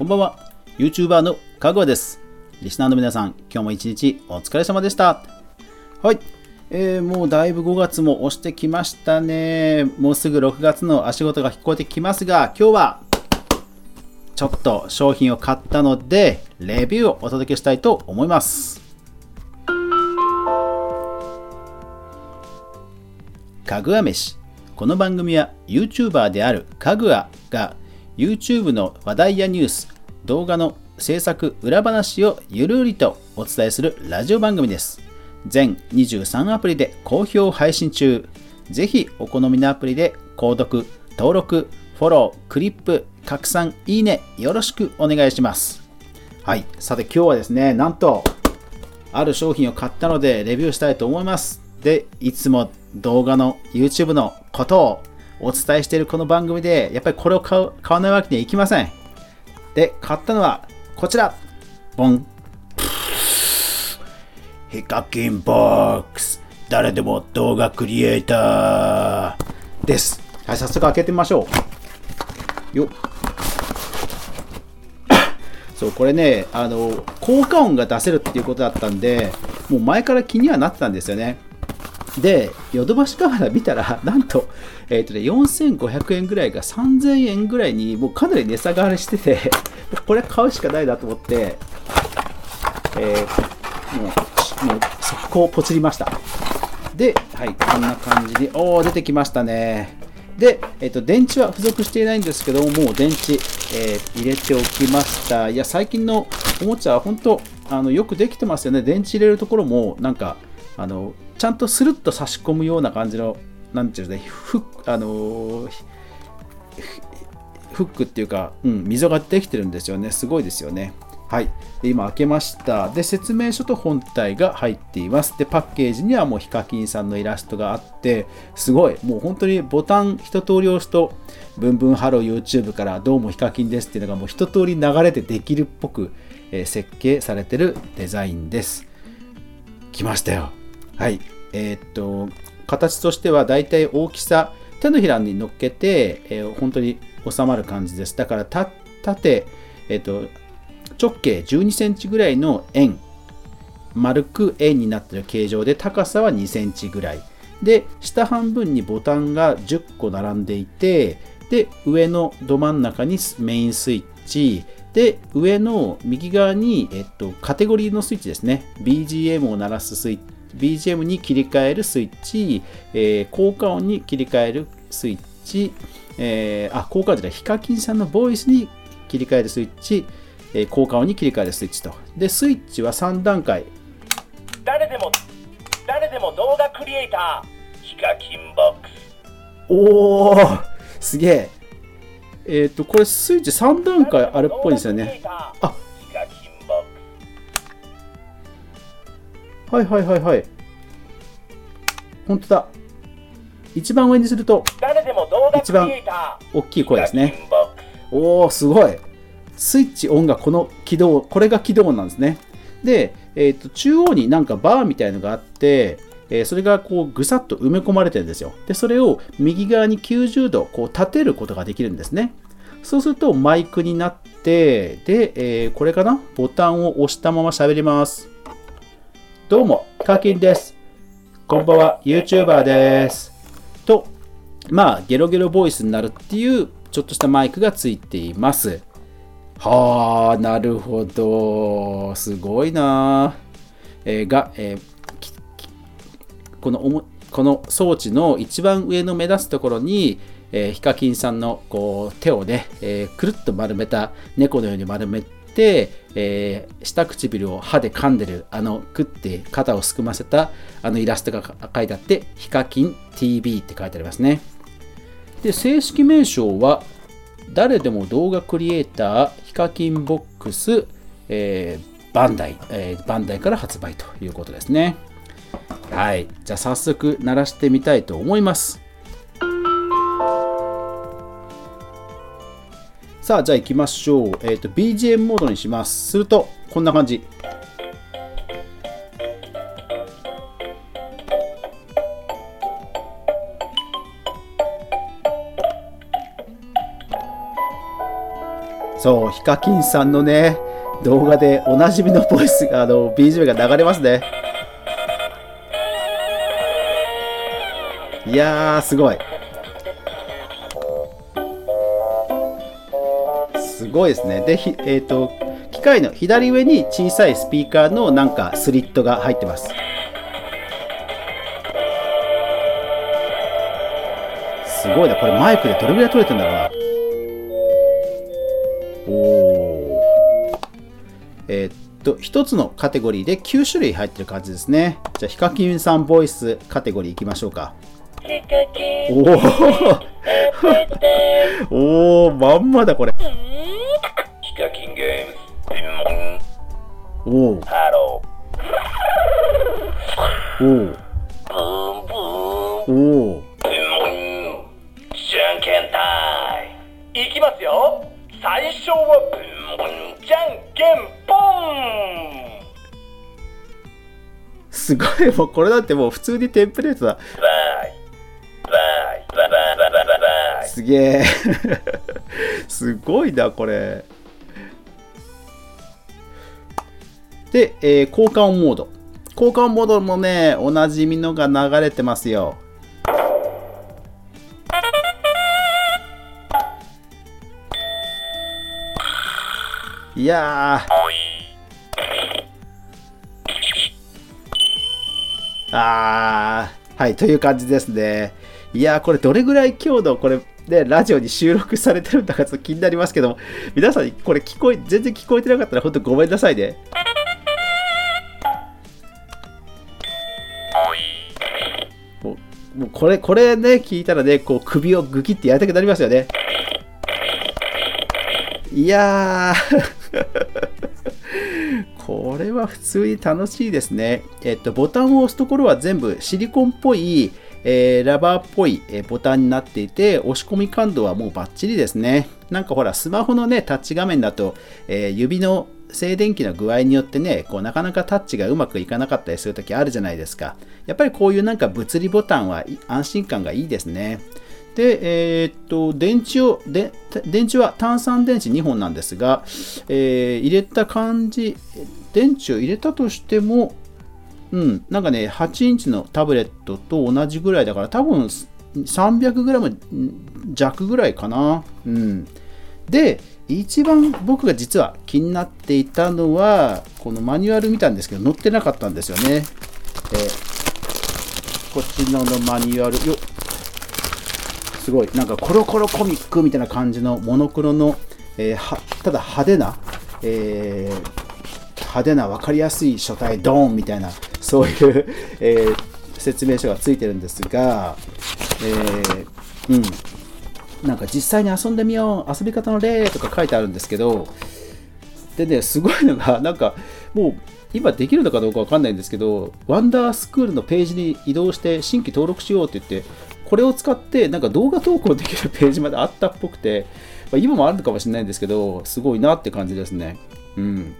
こんばんは。YouTuber のかぐわです。リスナーの皆さん、今日も一日お疲れ様でした。はい。えー、もうだいぶ5月も押してきましたね。もうすぐ6月の足事が聞こえてきますが、今日はちょっと商品を買ったので、レビューをお届けしたいと思います。かぐわ飯。この番組は YouTuber であるかぐわが YouTube の話題やニュース、動画の制作裏話をゆるりとお伝えするラジオ番組です。全23アプリで好評配信中。ぜひお好みのアプリで購読、登録、フォロー、クリップ、拡散、いいね、よろしくお願いします。はい。さて今日はですね、なんと、ある商品を買ったのでレビューしたいと思います。で、いつも動画の YouTube のことをお伝えしているこの番組で、やっぱりこれを買う買わないわけにはいきません。で、買ったのはこちら。ボン。ヒカキンボックス。誰でも動画クリエイターです。はい、早速開けてみましょう。よっ。そう、これね、あの、効果音が出せるっていうことだったんで、もう前から気にはなってたんですよね。で、ヨドバシカメラ見たら、なんと、えっ、とね、4500円ぐらいが3000円ぐらいに、もうかなり値下がりしてて、これ買うしかないなと思って、えーもう、もう速攻ポチりました。で、はい、こんな感じに、おー、出てきましたね。で、えっと電池は付属していないんですけども、もう電池、えー入れておきました。いや、最近のおもちゃは本当あのよくできてますよね。電池入れるところも、なんか、あのちゃんとスルッと差し込むような感じの、なんていうんですかね、フッあのフックっていうか、うん、溝ができてるんですよね。すごいですよね。はい。で今開けました。で、説明書と本体が入っています。で、パッケージにはもうヒカキンさんのイラストがあって、すごい。もう本当にボタン一通り押すと、ブンブンハロー YouTube からどうもヒカキンですっていうのがもう一通り流れてできるっぽく、え設計されてるデザインです。来ましたよ。はい。えーっと、形としてはだいたい大きさ、手のひらに乗っけて、えー本当に収まる感じです。だから、た縦、えーっと、直径12センチぐらいの円、丸く円になっている形状で、高さは2センチぐらい。で、下半分にボタンが10個並んでいて、で、上のど真ん中にメインスイッチ、で、上の右側に、えっと、カテゴリーのスイッチですね。BGM を鳴らすスイッ、BGM に切り替えるスイッチ、えー効果音に切り替えるスイッチ、えーあ、効果音じゃない、ヒカキンさんのボイスに切り替えるスイッチ、えー効果音に切り替えるスイッチと。で、スイッチは3段階。誰でも誰でも動画クリエイターヒカキンボックスおーすげえ。えっ、と、これスイッチ3段階あるっぽいですよね。あはいはいはいはい。本当だ。一番上にするとス誰でも動画クリエイター大きい声ですね。おおすごい。スイッチオンがこの起動これが起動音なんですね。で、えー、と中央になんかバーみたいのがあって、えーそれがこうぐさっと埋め込まれてるんですよ。でそれを右側に90度こう立てることができるんですね。そうするとマイクになってで、えーこれかな？ボタンを押したまま喋りますどうもカーキンですこんばんは YouTuber ですとまあ、ゲロゲロボイスになるっていう、ちょっとしたマイクがついています。はあ、なるほど。すごいな。えーが、えーこのおもこの装置の一番上の目立つところに、えーヒカキンさんのこう手をね、えーくるっと丸めた猫のように丸めて、えー下唇を歯で噛んでるあの食って肩をすくませたあのイラストが書いてあってヒカキン TV って書いてありますね。で正式名称は誰でも動画クリエイターヒカキンボックス、えーバンダイ、えーバンダイから発売ということですね。はい。じゃあ早速鳴らしてみたいと思います。さあじゃあ行きましょう、えっー、と BGM モードにしますするとこんな感じそう、ヒカキンさんのね、動画でおなじみのボイス、あの、BGM が流れますね。いやー、すごい。すごいですね。で、ひえっ、と、機械の左上に小さいスピーカーのなんかスリットが入ってます。すごいな。これマイクでどれぐらい取れてんだろうな。おー。えーっと、一つのカテゴリーで9種類入ってる感じですね。じゃあ、ヒカキンさんボイスカテゴリーいきましょうか。おお おー、まんまだこれ。おう。ハローおおブンブン。おう。じゃんけんタイいきますよ。最初はブンブン。じゃんけんポン。すごい。もうこれだってもう普通にテンプレートだ。すげえ。すごいなこれ。で、えー交換モード。交換モードもね、おなじみのが流れてますよ。いやー。あ。はい、という感じですね。いや、これどれぐらい今日のこれ、ね、ラジオに収録されてるんだかちょっと気になりますけども、皆さんこれ聞こえ、全然聞こえてなかったら本当ごめんなさいね。これ、これね、聞いたらね、こう首をグキってやりたくなりますよね。いやー。これは普通に楽しいですね。えっと、ボタンを押すところは全部シリコンっぽい、えーラバーっぽい、えーボタンになっていて、押し込み感度はもうバッチリですね。なんかほら、スマホのね、タッチ画面だと、えー指の静電気の具合によってね、こうなかなかタッチがうまくいかなかったりするときあるじゃないですか。やっぱりこういうなんか物理ボタンは安心感がいいですね。で、えーっと、電池を、で電池は単三電池2本なんですが、えー入れた感じ、電池を入れたとしても、うん、なんかね、8インチのタブレットと同じぐらいだから、多分 300g 弱ぐらいかな。うん。で、一番僕が実は気になっていたのは、このマニュアル見たんですけど、載ってなかったんですよね。えーこっちののマニュアル、よすごい、なんかコロコロコミックみたいな感じのモノクロの、えーただ派手な、えー派手な分かりやすい書体ドーンみたいなそういう、えー説明書がついてるんですが、えーうん、なんか実際に遊んでみよう遊び方の例とか書いてあるんですけどでねすごいのがなんかもう今できるのかどうかわかんないんですけどワンダースクールのページに移動して新規登録しようって言ってこれを使ってなんか動画投稿できるページまであったっぽくて、まあ今もあるのかもしれないんですけどすごいなって感じですね。うん。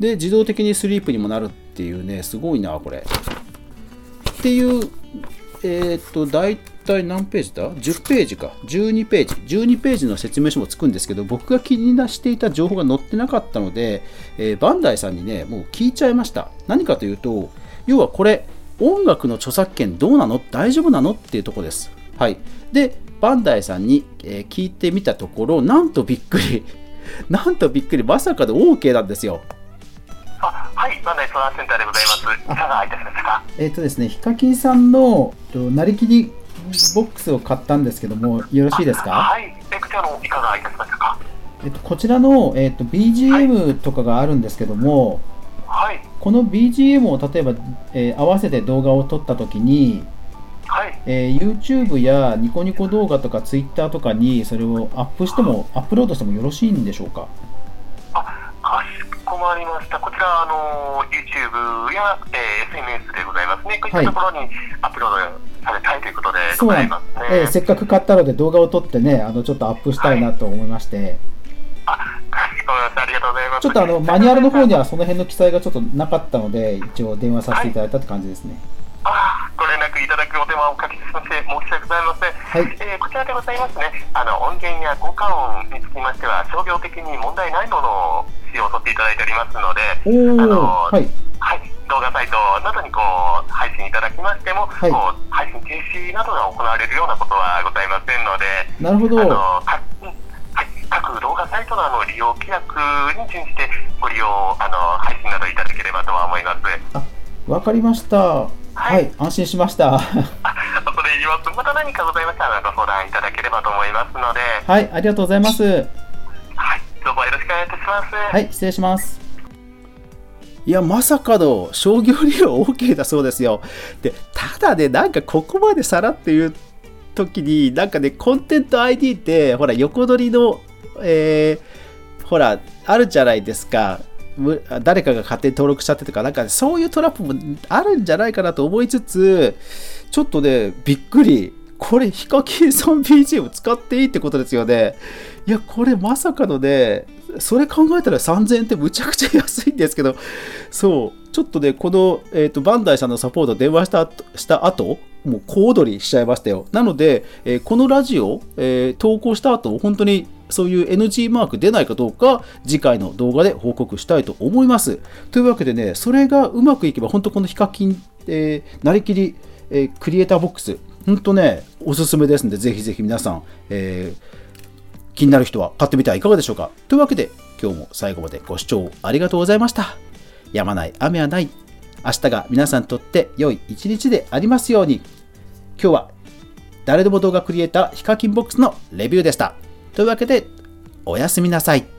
で自動的にスリープにもなるっていうねすごいなこれ。っていうえーっと大体何ページだ ?10 ページか。12ページ。12ページの説明書もつくんですけど僕が気になしていた情報が載ってなかったので、えーバンダイさんにねもう聞いちゃいました。何かというと要はこれ音楽の著作権どうなの？大丈夫なの？っていうところです。はい。でバンダイさんに、えー聞いてみたところなんとびっくり。なんとびっくり。まさかの OK なんですよ。あはい、バンダイソーラーセンターでございます。いかがいたしましたか？えっ、とですね、ヒカキンさんのとなりきりボックスを買ったんですけども、よろしいですか、はい、えこちらのいかがいたしましたか？えっと、こちらの、えっと BGM とかがあるんですけども、はい、この BGM を例えば、えー合わせて動画を撮ったときに、はい、えー YouTube やニコニコ動画とか Twitter とかにそれをアップしても、アップロードしてもよろしいんでしょうか？あ、かしこまりました。こちら、あの、YouTube や、えー SNS でございますね。こういったところにアップロードされたいということでございますね。えーせっかく買ったので動画を撮ってね、あのちょっとアップしたいなと思いまして、あ、かしこまりました。ありがとうございます。ちょっとあのマニュアルの方にはその辺の記載がちょっとなかったので、一応電話させていただいたって感じですね。あご連絡いただくお手間をおかけしまして、申し訳ございません。はいえーこちらでございますね。あの音源や効果音につきましては商業的に問題ないものを使用させていただいておりますので、おあのおはいはい、動画サイトなどにこう配信いただきましても、はいこう配信停止などが行われるようなことはございませんので、なるほどあの各動画サイトのあの利用規約に準じてご利用あの配信などいただければとは思います。あわかりましたはい、安心しましたあ恐れ入ります。また何かございましたらご相談いただければと思いますので、はいありがとうございますはい、どうぞよろしくお願いいたします。はい、失礼します。いや、まさかの商業利用 OK だそうですよ。で、ただね、なんかここまでさらっていう時に、なんかね、コンテンツ ID って、ほら、横取りの、えーほら、あるじゃないですか。誰かが勝手に登録しちゃってとか、なんかそういうトラップもあるんじゃないかなと思いつつ、ちょっとね、びっくり。これ、ヒカキンさん BGM 使っていいってことですよね。いや、これまさかのね、それ考えたら3000円ってむちゃくちゃ安いんですけど、そう、ちょっとね、この、えー、とバンダイさんのサポート電話した後した後もう小躍りしちゃいましたよ。なので、えーこのラジオ、えー投稿した後、本当にそういう NG マーク出ないかどうか、次回の動画で報告したいと思います。というわけでね、それがうまくいけば、本当このヒカキン、えーなりきり、えクリエイターボックス、本当ね、おすすめですので、ぜひぜひ皆さん、えー気になる人は買ってみてはいかがでしょうか。というわけで今日も最後までご視聴ありがとうございました。やまない雨はない。明日が皆さんにとって良い一日でありますように。今日は誰でも動画クリエイターヒカキンボックスのレビューでした。というわけでおやすみなさい。